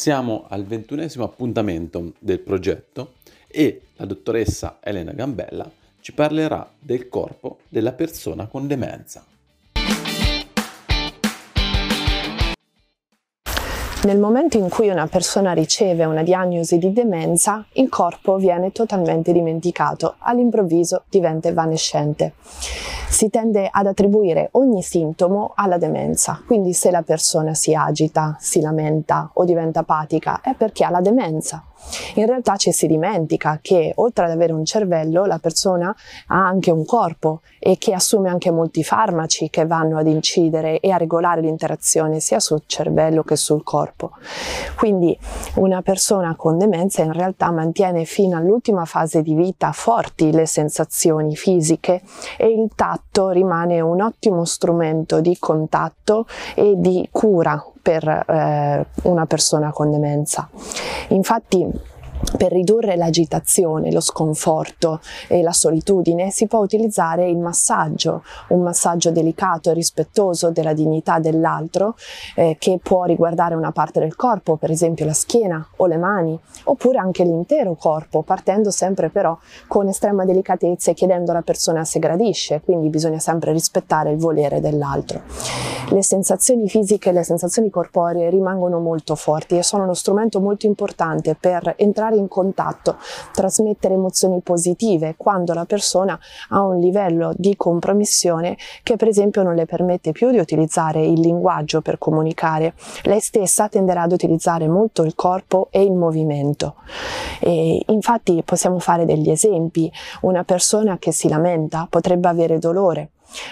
Siamo al ventunesimo appuntamento del progetto e la dottoressa Elena Gambella ci parlerà del corpo della persona con demenza. Nel momento in cui una persona riceve una diagnosi di demenza, il corpo viene totalmente dimenticato, all'improvviso diventa evanescente si tende ad attribuire ogni sintomo alla demenza. Quindi se la persona si agita, si lamenta o diventa apatica è perché ha la demenza. In realtà ci si dimentica che oltre ad avere un cervello la persona ha anche un corpo e che assume anche molti farmaci che vanno ad incidere e a regolare l'interazione sia sul cervello che sul corpo. Quindi una persona con demenza in realtà mantiene fino all'ultima fase di vita forti le sensazioni fisiche e il tatto rimane un ottimo strumento di contatto e di cura per eh, una persona con demenza. Infatti per ridurre l'agitazione, lo sconforto e la solitudine si può utilizzare il massaggio, un massaggio delicato e rispettoso della dignità dell'altro eh, che può riguardare una parte del corpo, per esempio la schiena o le mani, oppure anche l'intero corpo, partendo sempre però con estrema delicatezza e chiedendo alla persona se gradisce, quindi bisogna sempre rispettare il volere dell'altro. Le sensazioni fisiche le sensazioni corporee rimangono molto forti e sono uno strumento molto importante per entrare entrare in contatto, trasmettere emozioni positive quando la persona ha un livello di compromissione che per esempio non le permette più di utilizzare il linguaggio per comunicare. Lei stessa tenderà ad utilizzare molto il corpo e il movimento. E infatti possiamo fare degli esempi. Una persona che si lamenta potrebbe avere dolore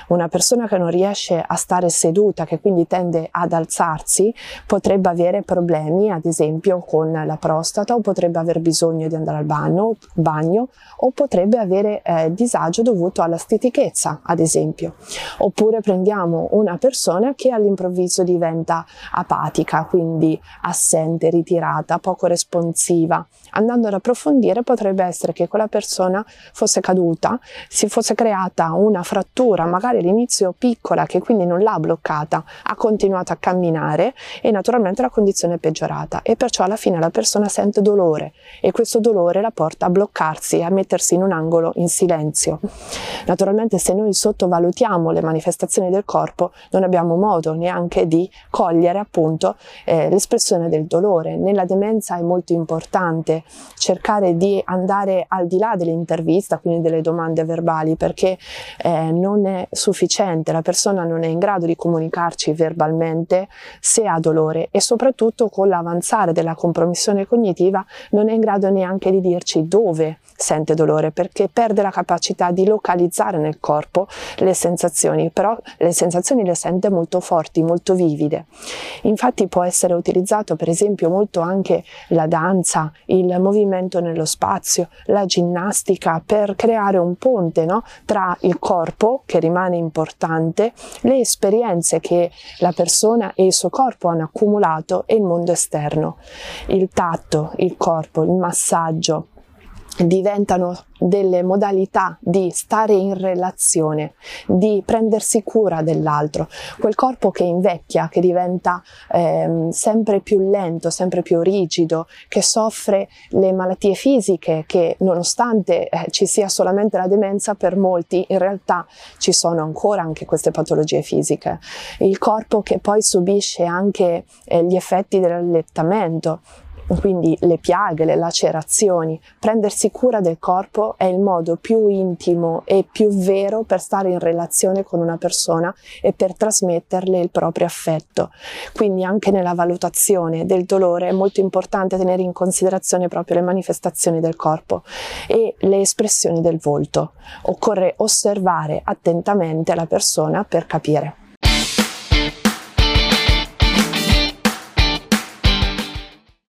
una persona che non riesce a stare seduta, che quindi tende ad alzarsi, potrebbe avere problemi, ad esempio, con la prostata o potrebbe aver bisogno di andare al bagno, bagno o potrebbe avere eh, disagio dovuto alla stitichezza, ad esempio. Oppure prendiamo una persona che all'improvviso diventa apatica, quindi assente, ritirata, poco responsiva. Andando ad approfondire potrebbe essere che quella persona fosse caduta, si fosse creata una frattura magari all'inizio piccola che quindi non l'ha bloccata, ha continuato a camminare e naturalmente la condizione è peggiorata e perciò alla fine la persona sente dolore e questo dolore la porta a bloccarsi, a mettersi in un angolo in silenzio. Naturalmente se noi sottovalutiamo le manifestazioni del corpo non abbiamo modo neanche di cogliere appunto eh, l'espressione del dolore. Nella demenza è molto importante cercare di andare al di là dell'intervista, quindi delle domande verbali, perché eh, non è sufficiente, la persona non è in grado di comunicarci verbalmente se ha dolore e soprattutto con l'avanzare della compromissione cognitiva non è in grado neanche di dirci dove sente dolore perché perde la capacità di localizzare nel corpo le sensazioni, però le sensazioni le sente molto forti, molto vivide. Infatti può essere utilizzato per esempio molto anche la danza, il movimento nello spazio, la ginnastica per creare un ponte no? tra il corpo che rimane rimane importante le esperienze che la persona e il suo corpo hanno accumulato e il mondo esterno, il tatto, il corpo, il massaggio, diventano delle modalità di stare in relazione, di prendersi cura dell'altro, quel corpo che invecchia, che diventa eh, sempre più lento, sempre più rigido, che soffre le malattie fisiche, che nonostante eh, ci sia solamente la demenza, per molti in realtà ci sono ancora anche queste patologie fisiche. Il corpo che poi subisce anche eh, gli effetti dell'allettamento, quindi le piaghe, le lacerazioni. Prendersi cura del corpo è il modo più intimo e più vero per stare in relazione con una persona e per trasmetterle il proprio affetto. Quindi anche nella valutazione del dolore è molto importante tenere in considerazione proprio le manifestazioni del corpo e le espressioni del volto. Occorre osservare attentamente la persona per capire.